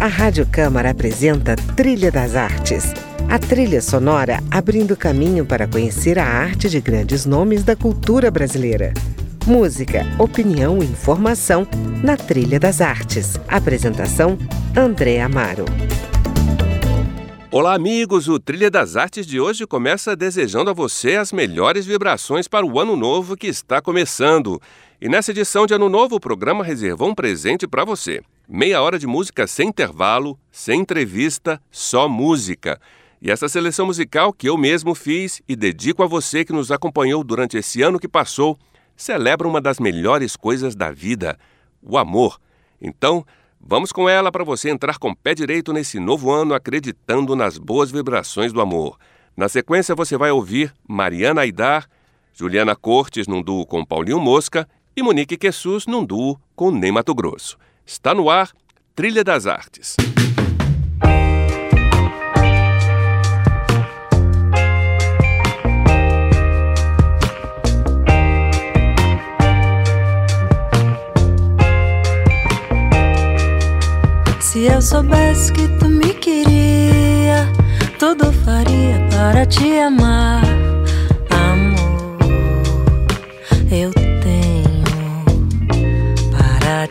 A Rádio Câmara apresenta Trilha das Artes. A trilha sonora abrindo caminho para conhecer a arte de grandes nomes da cultura brasileira. Música, opinião e informação na Trilha das Artes. Apresentação: André Amaro. Olá, amigos! O Trilha das Artes de hoje começa desejando a você as melhores vibrações para o ano novo que está começando. E nessa edição de Ano Novo, o programa reservou um presente para você. Meia hora de música sem intervalo, sem entrevista, só música. E essa seleção musical que eu mesmo fiz e dedico a você que nos acompanhou durante esse ano que passou, celebra uma das melhores coisas da vida, o amor. Então, vamos com ela para você entrar com pé direito nesse novo ano acreditando nas boas vibrações do amor. Na sequência, você vai ouvir Mariana Aidar, Juliana Cortes num duo com Paulinho Mosca e Monique Quessus num duo com Ney Mato Grosso. Está no ar Trilha das Artes. Eu soubesse que tu me queria, tudo faria para te amar, amor. Eu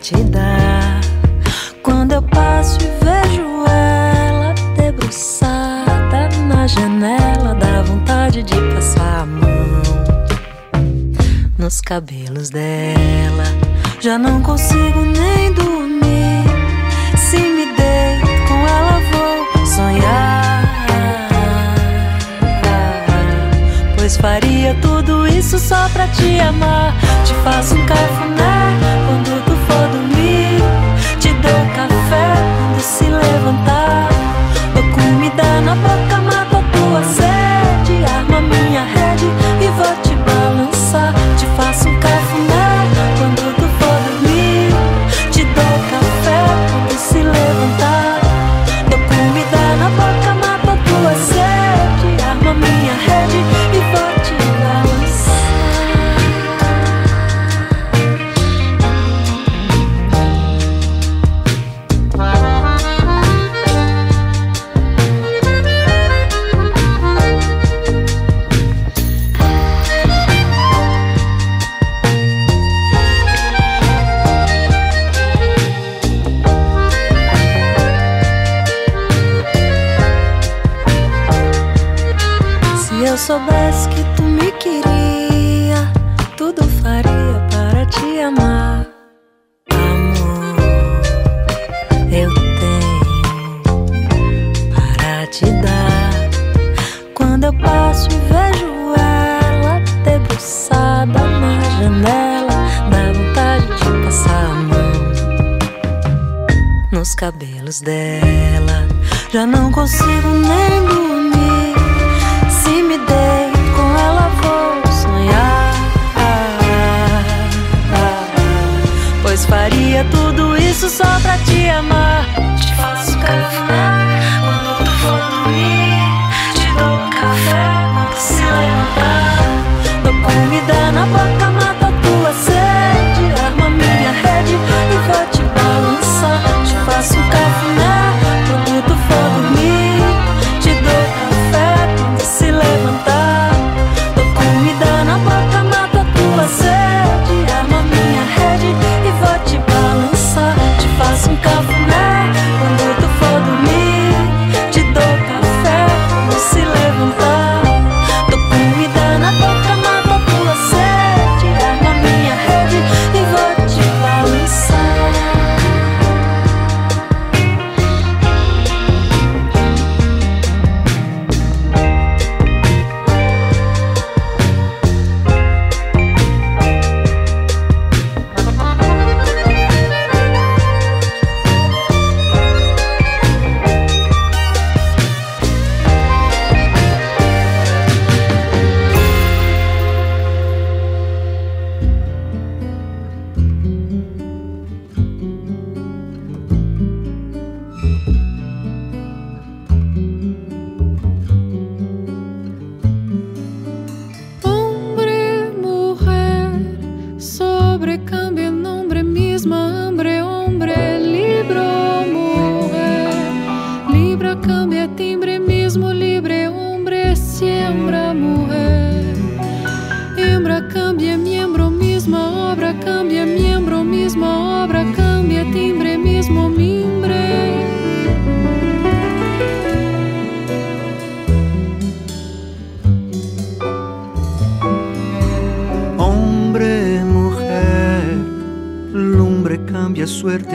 te dar. Quando eu passo e vejo ela debruçada na janela, dá vontade de passar a mão nos cabelos dela. Já não consigo nem dormir. Faria tudo isso só pra te amar. Te faço um cafuné eu soubesse que tu me queria, tudo faria para te amar, amor. Eu tenho para te dar. Quando eu passo e vejo ela debruçada na janela, dá vontade de passar a mão nos cabelos dela. Já não consigo nem dormir. Faria tudo isso só pra te amar.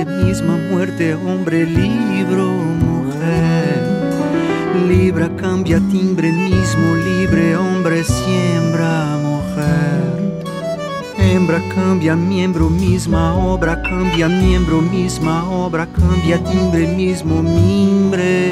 Misma muerte, hombre, libro, mujer. Libra cambia timbre mismo, libre, hombre, siembra, mujer. Hembra cambia miembro, misma obra, cambia miembro, misma obra, cambia timbre mismo, mimbre.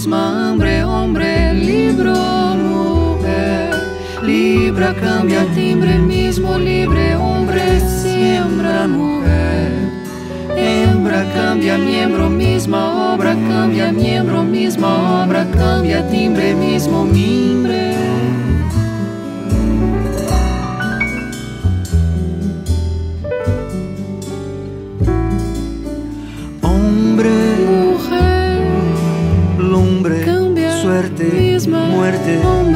misma, hombre, hombre, libro, mujer, libra, cambia timbre, mismo, libre, hombre, siembra, mujer, hembra, cambia miembro, misma obra, cambia miembro, misma obra, cambia timbre, mismo, mimbre. muerte.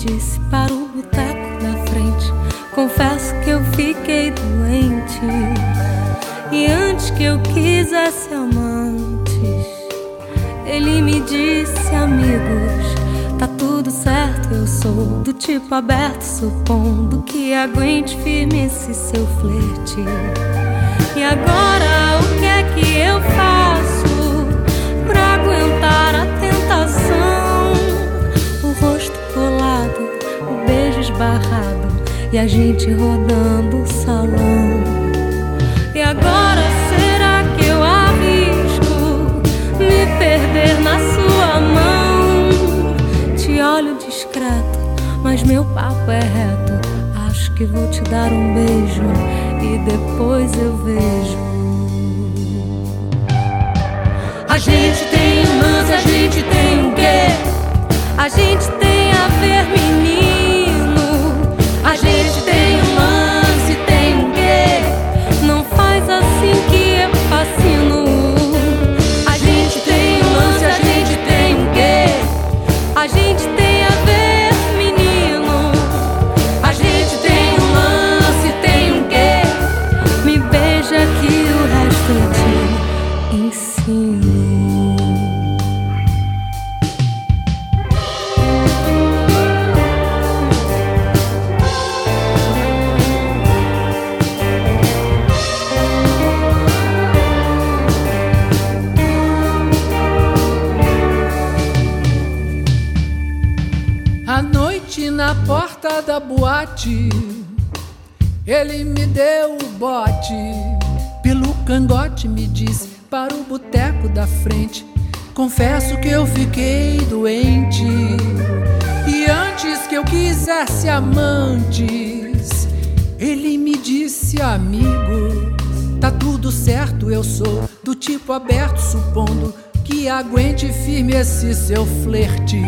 disse para o boteco na frente. Confesso que eu fiquei doente. E antes que eu quisesse amantes, ele me disse, amigos, tá tudo certo, eu sou do tipo aberto, supondo que aguente firme esse seu flerte. E agora o que é que eu faço? e a gente rodando o salão. E agora será que eu arrisco me perder na sua mão? Te olho discreto, mas meu papo é reto. Acho que vou te dar um beijo e depois eu vejo. A gente tem luz, a gente tem o quê? A gente tem fim de da boate, ele me deu o bote. Pelo cangote me disse para o boteco da frente. Confesso que eu fiquei doente. E antes que eu quisesse amantes, ele me disse, amigo, tá tudo certo, eu sou do tipo aberto, supondo que aguente firme esse seu flerte.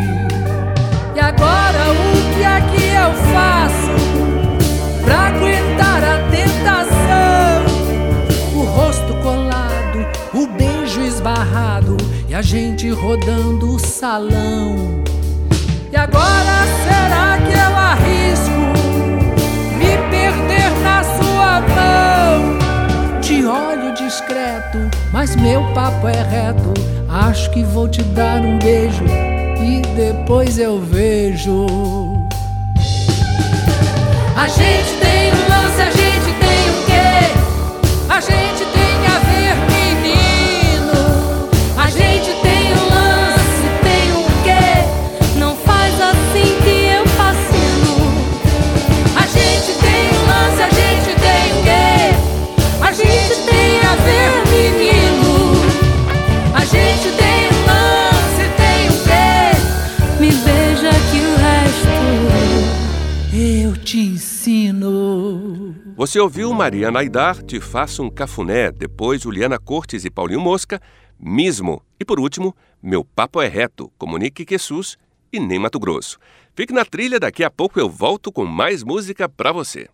E agora o é que eu faço pra aguentar a tentação? O rosto colado, o beijo esbarrado e a gente rodando o salão. E agora será que eu arrisco me perder na sua mão? Te olho discreto, mas meu papo é reto. Acho que vou te dar um beijo e depois eu vejo. A gente Você ouviu Mariana Aidar, Te Faço um Cafuné, depois Juliana Cortes e Paulinho Mosca, Mismo, e por último, Meu Papo é Reto, Comunique Jesus e Nem Mato Grosso. Fique na trilha, daqui a pouco eu volto com mais música pra você.